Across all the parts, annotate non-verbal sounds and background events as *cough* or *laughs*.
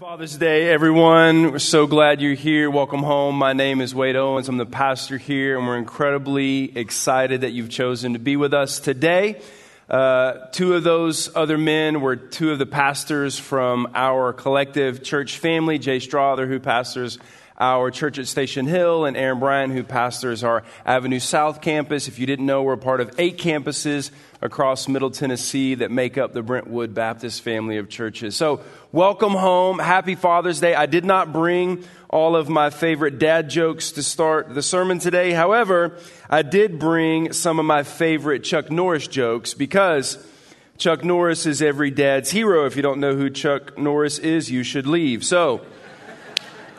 Father's Day, everyone. We're so glad you're here. Welcome home. My name is Wade Owens. I'm the pastor here, and we're incredibly excited that you've chosen to be with us today. Uh, two of those other men were two of the pastors from our collective church family. Jay Strother, who pastors our church at Station Hill, and Aaron Bryan, who pastors our Avenue South campus. If you didn't know, we're part of eight campuses across Middle Tennessee that make up the Brentwood Baptist family of churches. So, welcome home. Happy Father's Day. I did not bring all of my favorite dad jokes to start the sermon today. However, I did bring some of my favorite Chuck Norris jokes because Chuck Norris is every dad's hero. If you don't know who Chuck Norris is, you should leave. So,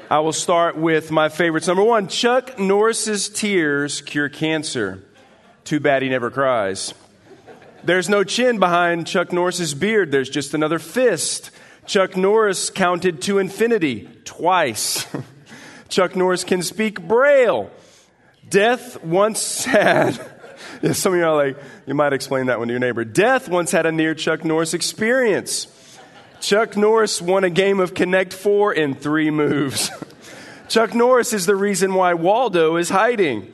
I will start with my favorites. Number one, Chuck Norris's tears cure cancer. Too bad he never cries. There's no chin behind Chuck Norris's beard. There's just another fist. Chuck Norris counted to infinity twice. *laughs* Chuck Norris can speak Braille. Death once had, *laughs* some of you are like, you might explain that one to your neighbor. Death once had a near Chuck Norris experience. Chuck Norris won a game of Connect Four in three moves. *laughs* Chuck Norris is the reason why Waldo is hiding.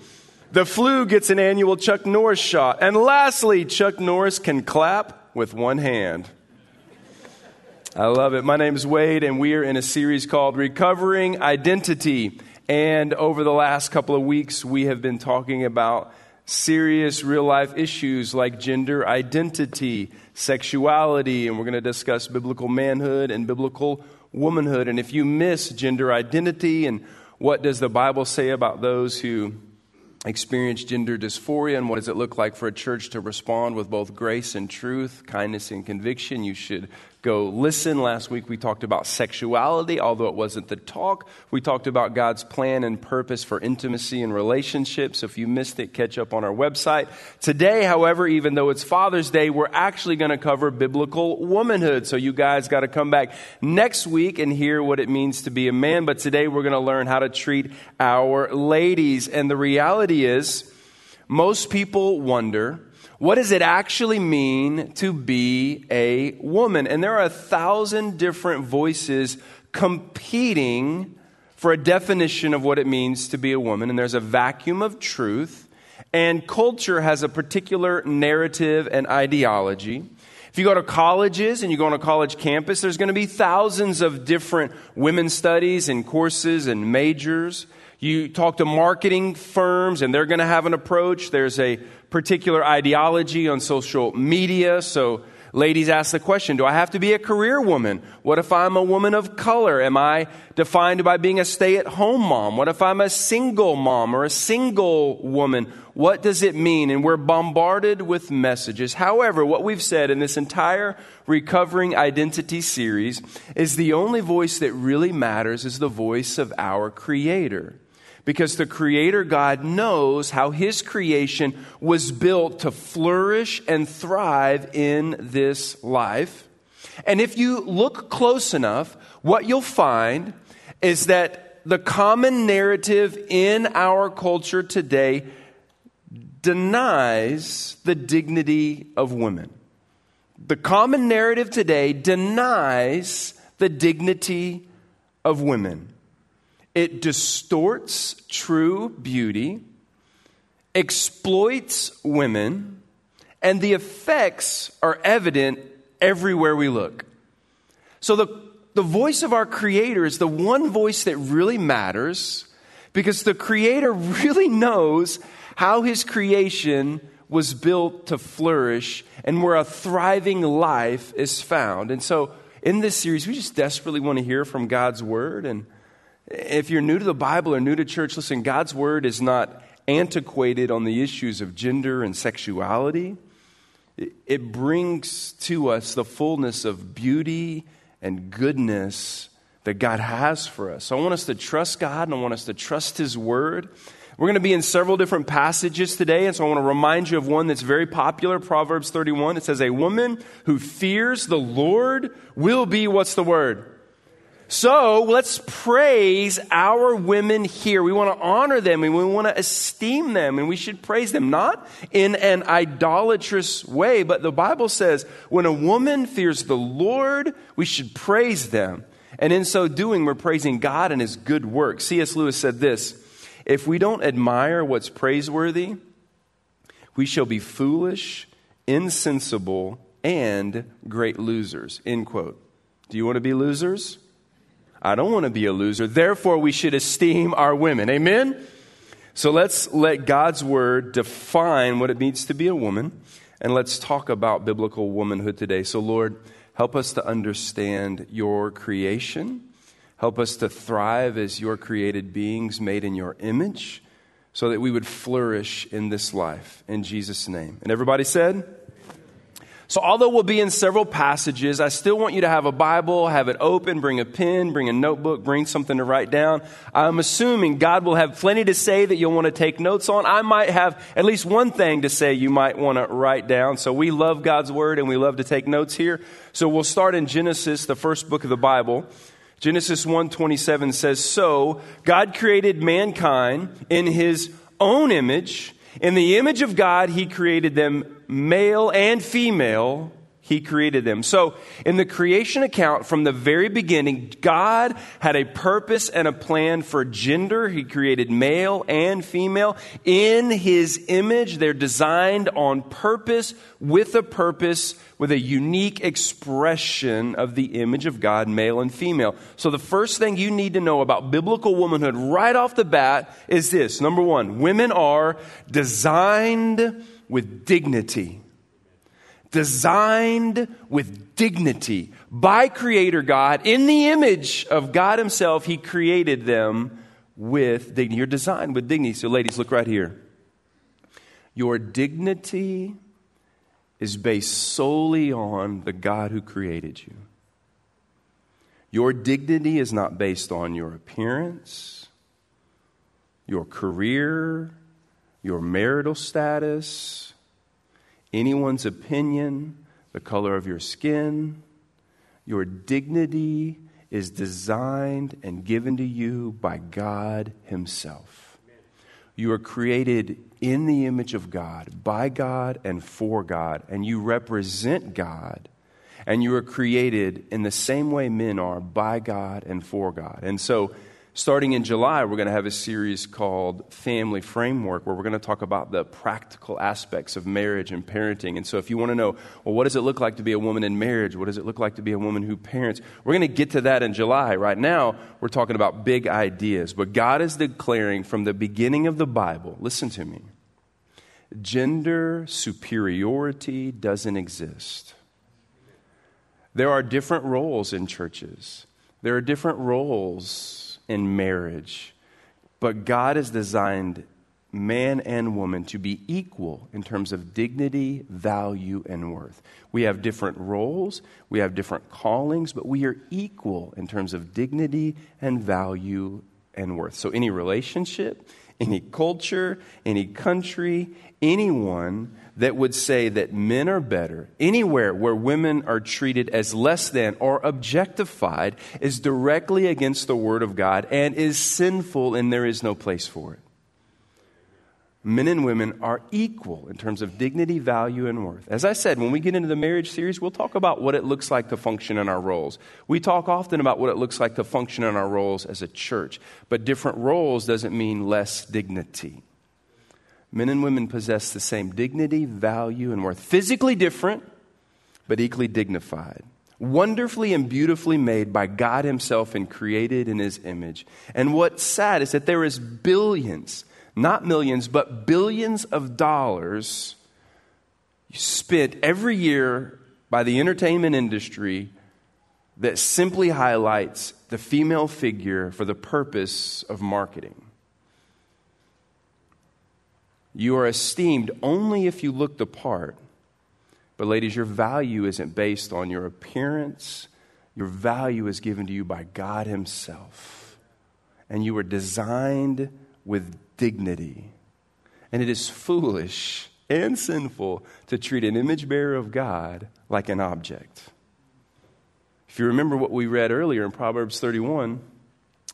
The flu gets an annual Chuck Norris shot. And lastly, Chuck Norris can clap with one hand. I love it. My name is Wade, and we are in a series called Recovering Identity. And over the last couple of weeks, we have been talking about serious real life issues like gender identity, sexuality, and we're going to discuss biblical manhood and biblical womanhood. And if you miss gender identity and what does the Bible say about those who experience gender dysphoria and what does it look like for a church to respond with both grace and truth, kindness and conviction, you should go listen. Last week we talked about sexuality, although it wasn't the talk. We talked about God's plan and purpose for intimacy and relationships. If you missed it, catch up on our website. Today, however, even though it's Father's Day, we're actually going to cover biblical womanhood. So you guys got to come back next week and hear what it means to be a man. But today we're going to learn how to treat our ladies. And the reality is, most people wonder, what does it actually mean to be a woman? And there are a thousand different voices competing for a definition of what it means to be a woman. And there's a vacuum of truth. And culture has a particular narrative and ideology. If you go to colleges and you go on a college campus, there's going to be thousands of different women's studies and courses and majors. You talk to marketing firms and they're going to have an approach. There's a particular ideology on social media. So ladies ask the question, do I have to be a career woman? What if I'm a woman of color? Am I defined by being a stay at home mom? What if I'm a single mom or a single woman? What does it mean? And we're bombarded with messages. However, what we've said in this entire Recovering Identity series is the only voice that really matters is the voice of our Creator because the Creator God knows how His creation was built to flourish and thrive in this life. And if you look close enough, what you'll find is that the common narrative in our culture today denies the dignity of women. The common narrative today denies the dignity of women. It distorts true beauty, exploits women, and the effects are evident everywhere we look. So, the, the voice of our Creator is the one voice that really matters because the Creator *laughs* really knows how His creation was built to flourish and where a thriving life is found. And so, in this series, we just desperately want to hear from God's Word and if you're new to the Bible or new to church, listen, God's word is not antiquated on the issues of gender and sexuality. It brings to us the fullness of beauty and goodness that God has for us. So I want us to trust God and I want us to trust His Word. We're going to be in several different passages today, and so I want to remind you of one that's very popular Proverbs 31. It says, A woman who fears the Lord will be, what's the word? So let's praise our women here. We want to honor them and we want to esteem them and we should praise them, not in an idolatrous way, but the Bible says when a woman fears the Lord, we should praise them. And in so doing, we're praising God and His good work. C.S. Lewis said this If we don't admire what's praiseworthy, we shall be foolish, insensible, and great losers. End quote. Do you want to be losers? I don't want to be a loser. Therefore, we should esteem our women. Amen? So let's let God's word define what it means to be a woman, and let's talk about biblical womanhood today. So, Lord, help us to understand your creation. Help us to thrive as your created beings made in your image so that we would flourish in this life. In Jesus' name. And everybody said, so, although we'll be in several passages, I still want you to have a Bible, have it open, bring a pen, bring a notebook, bring something to write down. I'm assuming God will have plenty to say that you'll want to take notes on. I might have at least one thing to say you might want to write down. So, we love God's Word and we love to take notes here. So, we'll start in Genesis, the first book of the Bible. Genesis 1:27 says, "So God created mankind in his own image, in the image of God he created them male and female, he created them. So, in the creation account from the very beginning, God had a purpose and a plan for gender. He created male and female. In his image, they're designed on purpose, with a purpose, with a unique expression of the image of God, male and female. So, the first thing you need to know about biblical womanhood right off the bat is this number one, women are designed with dignity. Designed with dignity by Creator God. In the image of God Himself, He created them with dignity. You're designed with dignity. So, ladies, look right here. Your dignity is based solely on the God who created you. Your dignity is not based on your appearance, your career, your marital status, anyone's opinion, the color of your skin. Your dignity is designed and given to you by God Himself. You are created in the image of God, by God and for God, and you represent God. And you are created in the same way men are, by God and for God. And so, Starting in July, we're going to have a series called Family Framework, where we're going to talk about the practical aspects of marriage and parenting. And so, if you want to know, well, what does it look like to be a woman in marriage? What does it look like to be a woman who parents? We're going to get to that in July. Right now, we're talking about big ideas. But God is declaring from the beginning of the Bible listen to me gender superiority doesn't exist. There are different roles in churches, there are different roles in marriage. But God has designed man and woman to be equal in terms of dignity, value, and worth. We have different roles, we have different callings, but we are equal in terms of dignity and value and worth. So, any relationship, any culture, any country, anyone that would say that men are better, anywhere where women are treated as less than or objectified, is directly against the Word of God and is sinful, and there is no place for it. Men and women are equal in terms of dignity, value, and worth. As I said, when we get into the marriage series, we'll talk about what it looks like to function in our roles. We talk often about what it looks like to function in our roles as a church, but different roles doesn't mean less dignity. Men and women possess the same dignity, value, and worth. Physically different, but equally dignified. Wonderfully and beautifully made by God Himself and created in His image. And what's sad is that there is billions, not millions, but billions of dollars spent every year by the entertainment industry that simply highlights the female figure for the purpose of marketing. You are esteemed only if you look the part. But, ladies, your value isn't based on your appearance. Your value is given to you by God Himself. And you were designed with dignity. And it is foolish and sinful to treat an image bearer of God like an object. If you remember what we read earlier in Proverbs 31,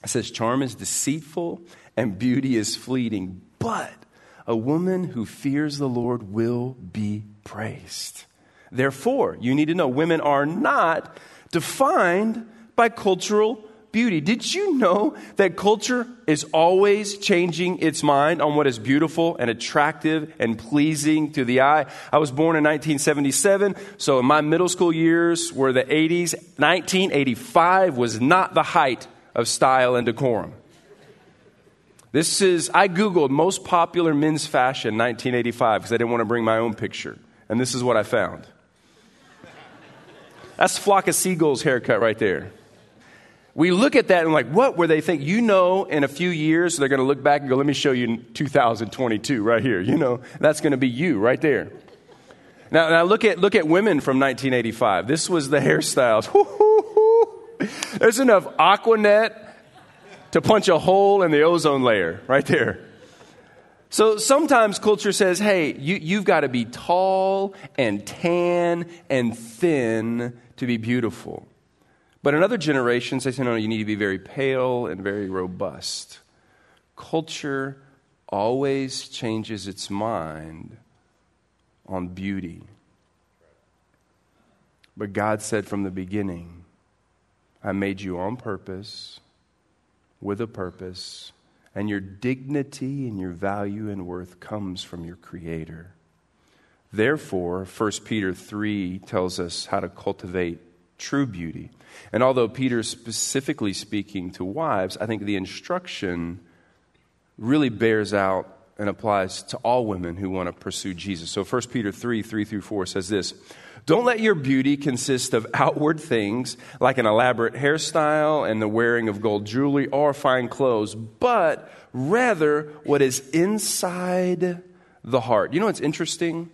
it says, Charm is deceitful and beauty is fleeting, but a woman who fears the Lord will be praised. Therefore, you need to know women are not defined by cultural beauty. Did you know that culture is always changing its mind on what is beautiful and attractive and pleasing to the eye? I was born in 1977, so in my middle school years were the 80s. 1985 was not the height of style and decorum. This is, I Googled most popular men's fashion 1985 because I didn't want to bring my own picture. And this is what I found. That's Flock of Seagulls haircut right there we look at that and like, what were they think? You know, in a few years, they're going to look back and go, let me show you 2022 right here. You know, that's going to be you right there. Now, now look, at, look at women from 1985. This was the hairstyles. *laughs* There's enough Aquanet to punch a hole in the ozone layer right there. So sometimes culture says, hey, you, you've got to be tall and tan and thin to be beautiful. But in other generations, they say, no, you need to be very pale and very robust. Culture always changes its mind on beauty. But God said from the beginning, I made you on purpose, with a purpose, and your dignity and your value and worth comes from your Creator. Therefore, 1 Peter 3 tells us how to cultivate true beauty. And although Peter's specifically speaking to wives, I think the instruction really bears out and applies to all women who want to pursue Jesus. So 1 Peter 3 3 through 4 says this Don't let your beauty consist of outward things like an elaborate hairstyle and the wearing of gold jewelry or fine clothes, but rather what is inside the heart. You know what's interesting?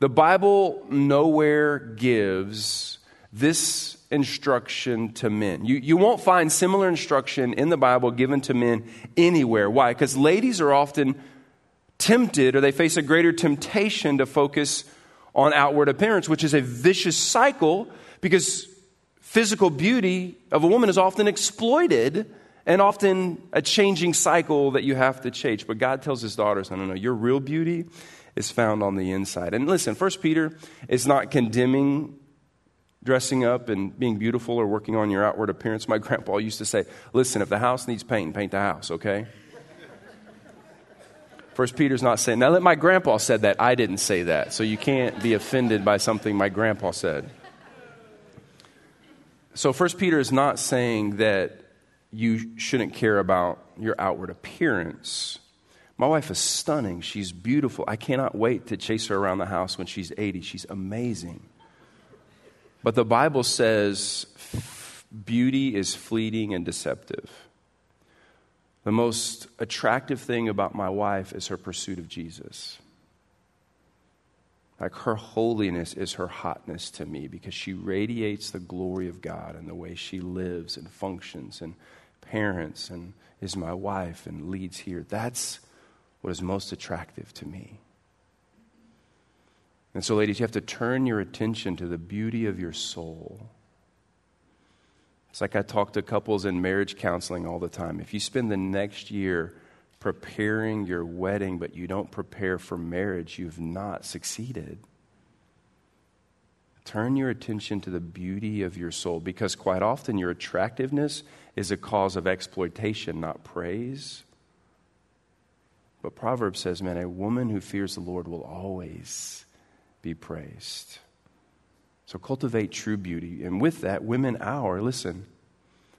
The Bible nowhere gives this instruction to men. You, you won't find similar instruction in the Bible given to men anywhere. Why? Because ladies are often tempted or they face a greater temptation to focus on outward appearance, which is a vicious cycle because physical beauty of a woman is often exploited and often a changing cycle that you have to change. But God tells his daughters, no, no, no, your real beauty is found on the inside. And listen, First Peter is not condemning dressing up and being beautiful or working on your outward appearance. My *laughs* grandpa used to say, listen, if the house needs paint, paint the house, okay? First Peter's not saying, now that my grandpa said that, I didn't say that. So you can't be offended by something my grandpa said. So First Peter is not saying that you shouldn't care about your outward appearance. My wife is stunning. She's beautiful. I cannot wait to chase her around the house when she's 80. She's amazing. But the Bible says beauty is fleeting and deceptive. The most attractive thing about my wife is her pursuit of Jesus. Like her holiness is her hotness to me because she radiates the glory of God in the way she lives and functions and parents and is my wife and leads here. That's what is most attractive to me. And so, ladies, you have to turn your attention to the beauty of your soul. It's like I talk to couples in marriage counseling all the time. If you spend the next year preparing your wedding, but you don't prepare for marriage, you've not succeeded. Turn your attention to the beauty of your soul because quite often your attractiveness is a cause of exploitation, not praise. But Proverbs says, man, a woman who fears the Lord will always be praised. So cultivate true beauty. And with that, women are, listen,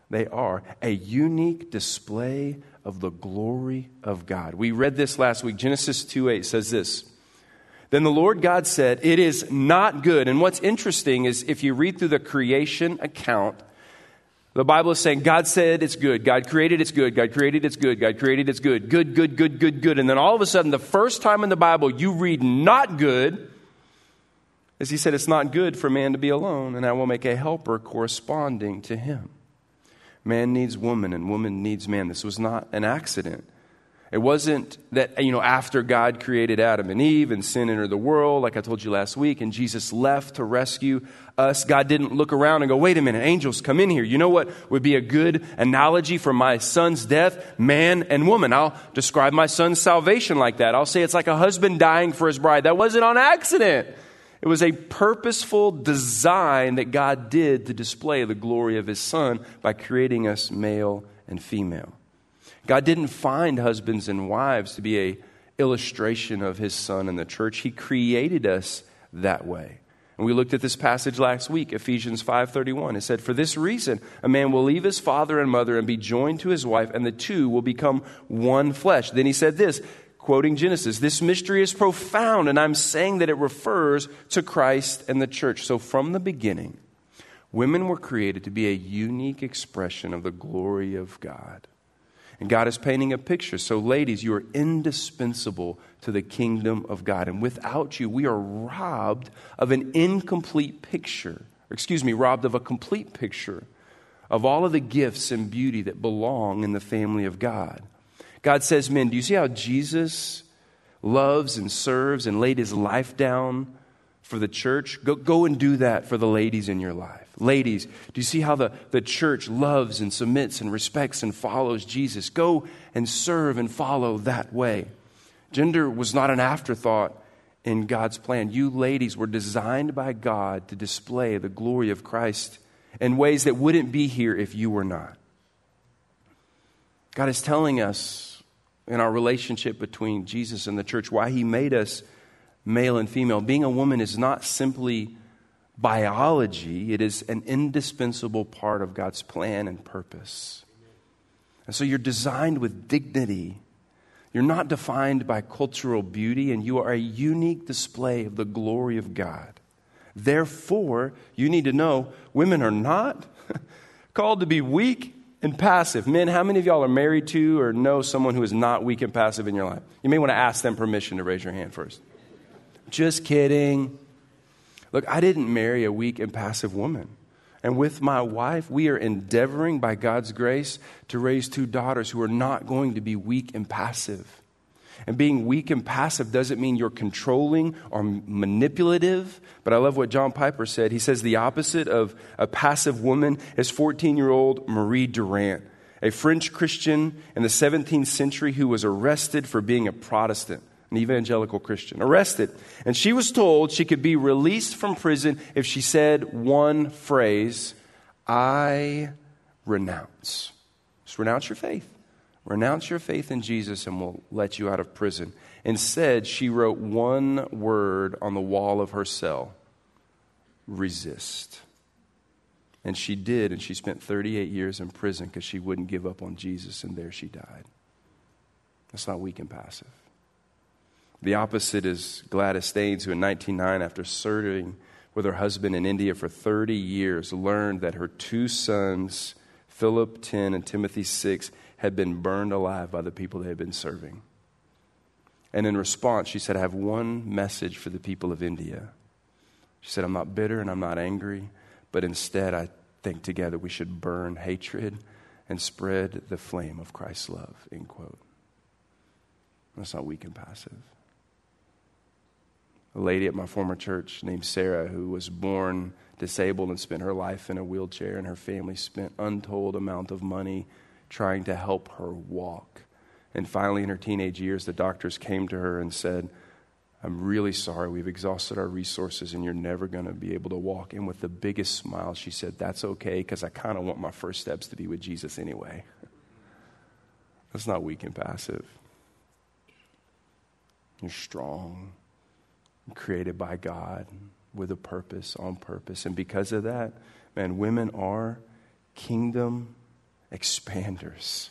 they are a unique display of the glory of God. We read this last week. Genesis 2 8 says this. Then the Lord God said, It is not good. And what's interesting is if you read through the creation account, the Bible is saying God said it's good. God created it's good. God created it's good. God created it's good. Good, good, good, good, good. And then all of a sudden, the first time in the Bible you read not good, as he said, It's not good for man to be alone, and I will make a helper corresponding to him. Man needs woman, and woman needs man. This was not an accident. It wasn't that, you know, after God created Adam and Eve and sin entered the world, like I told you last week, and Jesus left to rescue us, God didn't look around and go, wait a minute, angels, come in here. You know what would be a good analogy for my son's death? Man and woman. I'll describe my son's salvation like that. I'll say it's like a husband dying for his bride. That wasn't on accident. It was a purposeful design that God did to display the glory of His Son by creating us male and female. God didn't find husbands and wives to be a illustration of His Son in the church. He created us that way. And we looked at this passage last week, Ephesians 5:31. It said, "For this reason, a man will leave his father and mother and be joined to his wife, and the two will become one flesh." Then he said this, quoting Genesis, "This mystery is profound, and I'm saying that it refers to Christ and the church." So from the beginning, women were created to be a unique expression of the glory of God. And God is painting a picture. So, ladies, you are indispensable to the kingdom of God. And without you, we are robbed of an incomplete picture, excuse me, robbed of a complete picture of all of the gifts and beauty that belong in the family of God. God says, Men, do you see how Jesus loves and serves and laid his life down for the church? Go, go and do that for the ladies in your life. Ladies, do you see how the, the church loves and submits and respects and follows Jesus? Go and serve and follow that way. Gender was not an afterthought in God's plan. You ladies were designed by God to display the glory of Christ in ways that wouldn't be here if you were not. God is telling us in our relationship between Jesus and the church why he made us male and female. Being a woman is not simply biology, it is an indispensable part of God's plan and purpose. And so you're designed with dignity. You're not defined by cultural beauty, and you are a unique display of the glory of God. Therefore, you need to know women are not *laughs* called to be weak and passive. Men, how many of y'all are married to or know someone who is not weak and passive in your life? You may want to ask them permission to raise your hand first. Just kidding. Look, I didn't marry a weak and passive woman. And with my wife, we are endeavoring by God's grace to raise two daughters who are not going to be weak and passive. And being weak and passive doesn't mean you're controlling or manipulative. But I love what John Piper said. He says the opposite of a passive woman is 14 year old Marie Durant, a French Christian in the 17th century who was arrested for being a Protestant an evangelical Christian, arrested. And she was told she could be released from prison if she said one phrase I renounce. Just renounce your faith. Renounce your faith in Jesus and we'll let you out of prison. Instead, she wrote one word on the wall of her cell resist. And she did, and she spent 38 years in prison because she wouldn't give up on Jesus, and there she died. That's not weak and passive. The opposite is Gladys Staines, who in 1909, after serving with her husband in India for 30 years, learned that her two sons, Philip 10 and Timothy 6, had been burned alive by the people they had been serving. And in response, she said, I have one message for the people of India. She said, I'm not bitter and I'm not angry, but instead I think together we should burn hatred and spread the flame of Christ's love. End quote. That's not weak and passive a lady at my former church named Sarah who was born disabled and spent her life in a wheelchair, and her family spent untold amount of money trying to help her walk. And finally, in her teenage years, the doctors came to her and said, I'm really sorry. We've exhausted our resources and you're never going to be able to walk. And with the biggest smile, she said, That's okay because I kind of want my first steps to be with Jesus anyway. *laughs* That's not weak and passive. You're strong created by God with a purpose, on purpose. And because of that, man, women are kingdom expanders,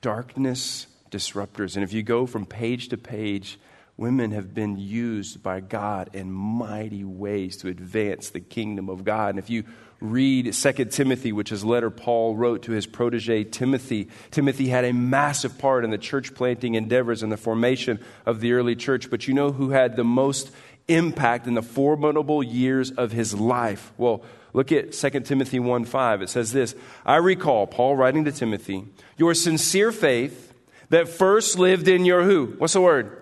darkness disruptors. And if you go from page to page, women have been used by God in mighty ways to advance the kingdom of God. And if you read 2 Timothy, which is a letter Paul wrote to his protege Timothy, Timothy had a massive part in the church planting endeavors and the formation of the early church. But you know who had the most impact in the formidable years of his life? Well, look at 2 Timothy 1 5. It says this I recall, Paul writing to Timothy, your sincere faith that first lived in your who? What's the word?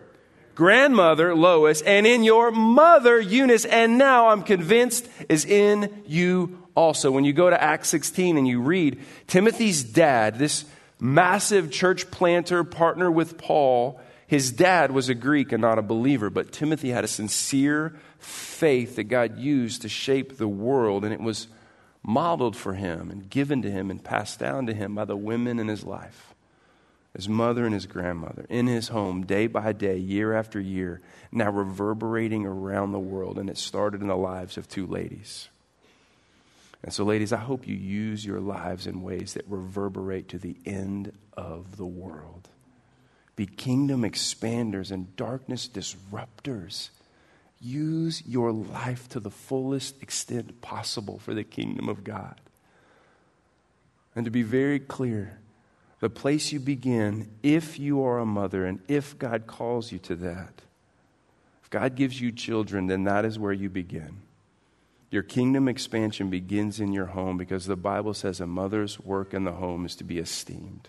grandmother Lois and in your mother Eunice, and now I'm convinced is in you also. When you go to Acts 16 and you read Timothy's dad, this massive church planter, partner with Paul, His dad was a Greek and not a believer, but Timothy had a sincere faith that God used to shape the world, and it was modeled for him and given to him and passed down to him by the women in his life his mother and his grandmother in his home day by day, year after year, now reverberating around the world. And it started in the lives of two ladies. And so, ladies, I hope you use your lives in ways that reverberate to the end of the world. Be kingdom expanders and darkness disruptors. Use your life to the fullest extent possible for the kingdom of God. And to be very clear, the place you begin, if you are a mother and if God calls you to that, if God gives you children, then that is where you begin. Your kingdom expansion begins in your home because the Bible says a mother's work in the home is to be esteemed.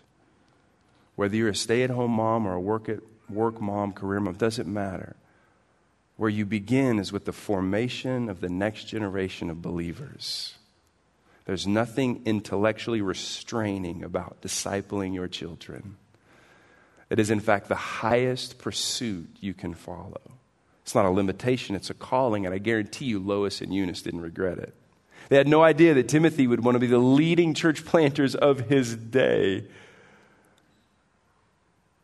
Whether you're a stay at home mom or a work, at, work mom, career mom, doesn't matter. Where you begin is with the formation of the next generation of believers. There's nothing intellectually restraining about discipling your children. It is, in fact, the highest pursuit you can follow. It's not a limitation, it's a calling, and I guarantee you, Lois and Eunice didn't regret it. They had no idea that Timothy would want to be the leading church planters of his day.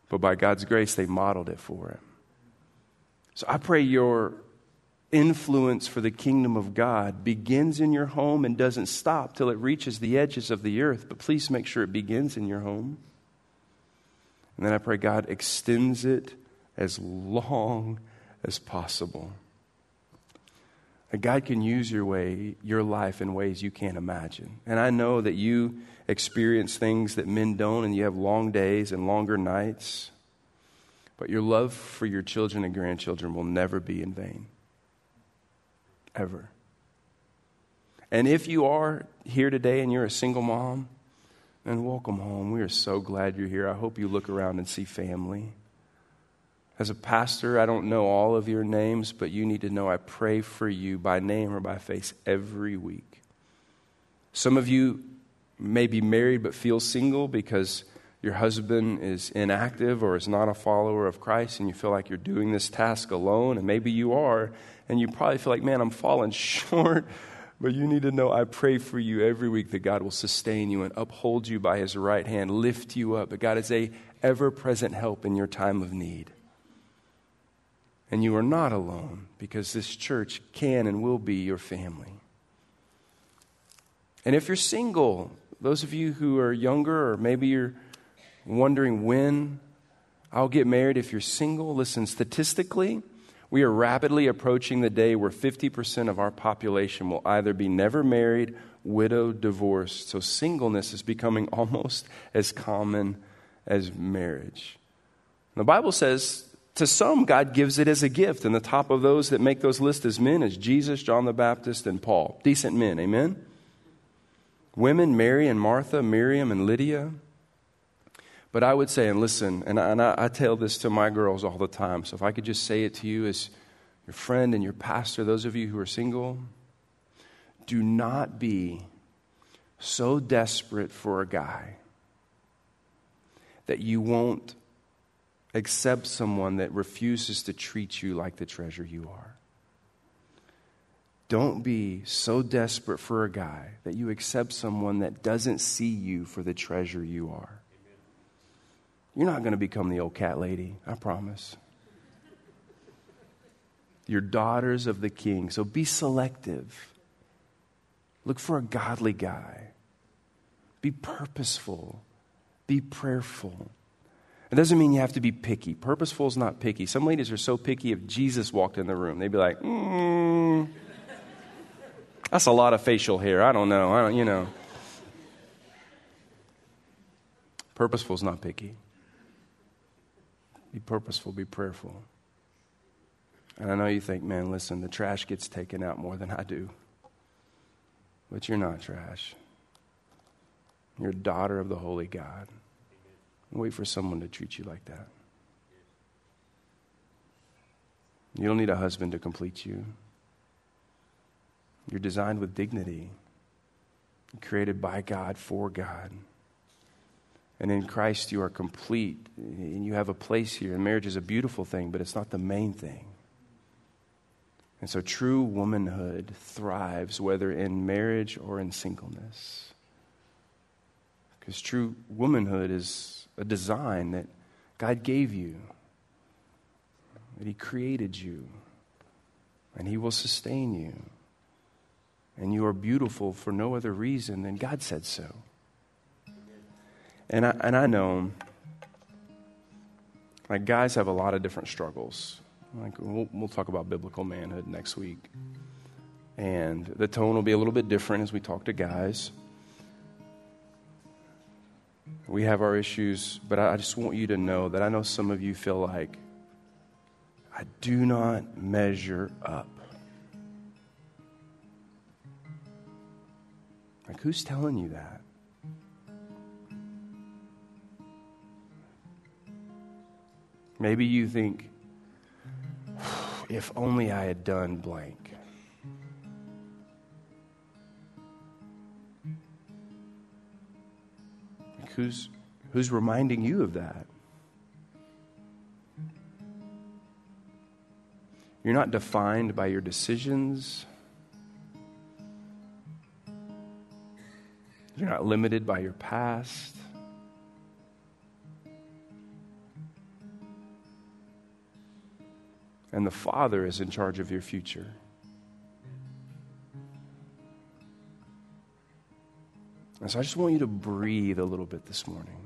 But by God's grace, they modeled it for him. So I pray your influence for the kingdom of God begins in your home and doesn't stop till it reaches the edges of the earth. But please make sure it begins in your home. And then I pray God extends it as long as possible. That God can use your way, your life in ways you can't imagine. And I know that you experience things that men don't, and you have long days and longer nights. But your love for your children and grandchildren will never be in vain. Ever. And if you are here today and you're a single mom, then welcome home. We are so glad you're here. I hope you look around and see family. As a pastor, I don't know all of your names, but you need to know I pray for you by name or by face every week. Some of you may be married but feel single because your husband is inactive or is not a follower of Christ and you feel like you're doing this task alone, and maybe you are, and you probably feel like, man, I'm falling *laughs* short. But you need to know I pray for you every week that God will sustain you and uphold you by his right hand, lift you up. That God is a ever present help in your time of need. And you are not alone because this church can and will be your family. And if you're single, those of you who are younger, or maybe you're wondering when I'll get married, if you're single, listen, statistically, we are rapidly approaching the day where 50% of our population will either be never married, widowed, divorced. So singleness is becoming *laughs* almost as common as marriage. The Bible says to some, God gives it as a gift. And the top of those that make those lists as men is Jesus, John the Baptist, and Paul. Decent men, amen? Women, Mary and Martha, Miriam and Lydia. But I would say, and listen, and I, and I, tell this to my girls all the time, so if I could just say it to you as your friend and your pastor, those of you who are single, do not be so desperate for a guy that you won't accept someone that refuses to treat you like the treasure you are. Don't be so desperate for a guy that you accept someone that doesn't see you for the treasure you are. You're not going to become the old cat lady, I promise. You're daughters of the king, so be selective. Look for a godly guy. Be purposeful. Be prayerful. It doesn't mean you have to be picky. Purposeful is not picky. Some ladies are so picky if Jesus walked in the room, they'd be like, mm, that's a lot of facial hair. I don't know. I don't, you know. Purposeful is not picky. Be purposeful, be prayerful. And I know you think, man, listen, the trash gets taken out more than I do. But you're not trash. You're a daughter of the Holy God. Wait for someone to treat you like that. You don't need a husband to complete you. You're designed with dignity, created by God for God. And in Christ, you are complete and you have a place here. And marriage is a beautiful thing, but it's not the main thing. And so, true womanhood thrives whether in marriage or in singleness. Because true womanhood is a design that God gave you, that He created you, and He will sustain you. And you are beautiful for no other reason than God said so. And I, and I know, like, guys have a lot of different struggles. Like we'll, we'll talk about biblical manhood next week. And the tone will be a little bit different as we talk to guys. We have our issues, but I just want you to know that I know some of you feel like I do not measure up. Like, who's telling you that? Maybe you think, if only I had done blank. Like Who's, who's reminding you of that? You're not defined by your decisions. You're not limited by your past. and the Father is in charge of your future. And so I just want you to breathe a little bit this morning.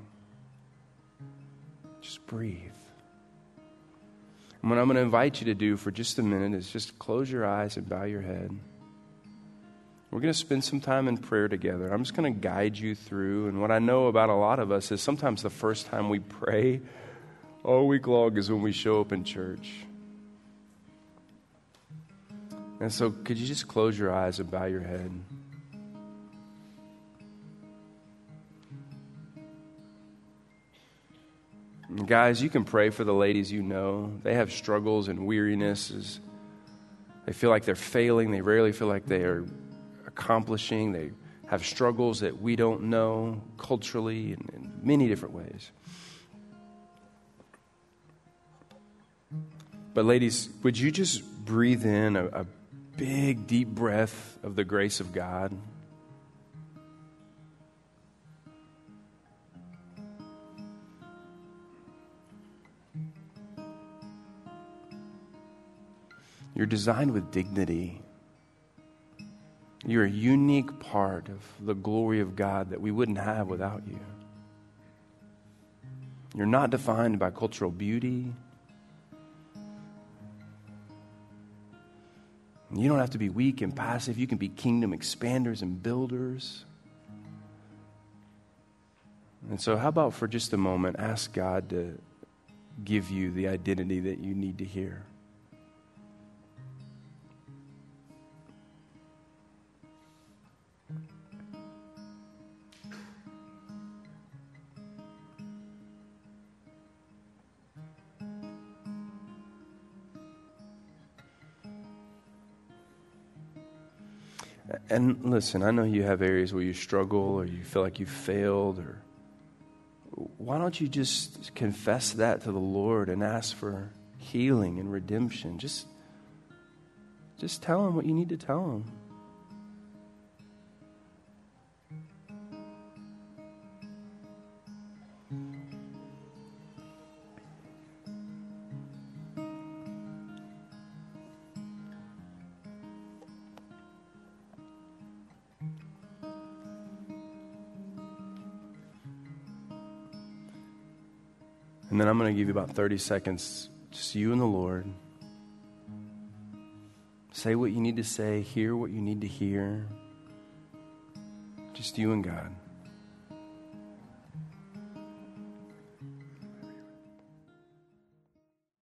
Just breathe. And what I'm going to invite you to do for just a minute is just close your eyes and bow your head. We're going to spend some time in prayer together. I'm just going to guide you through. And what I know about a lot of us is sometimes the first time we pray all week long is when we show up in church. And so, could you just close your eyes and bow your head? And guys, you can pray for the ladies you know. They have struggles and wearinesses. They feel like they're failing. They rarely feel like they are accomplishing. They have struggles that we don't know culturally and in many different ways. But, ladies, would you just breathe in a, a big, deep breath of the grace of God. You're designed with dignity. You're a unique part of the glory of God that we wouldn't have without you. You're not defined by cultural beauty. You don't have to be weak and passive. You can be kingdom expanders and builders. And so, how about for just a moment, ask God to give you the identity that you need to hear? And listen, I know you have areas where you struggle or you feel like you failed or why don't you just confess that to the Lord and ask for healing and redemption? Just just tell him what you need to tell him. Going to give you about 30 seconds, just you and the Lord. Say what you need to say, hear what you need to hear. Just you and God.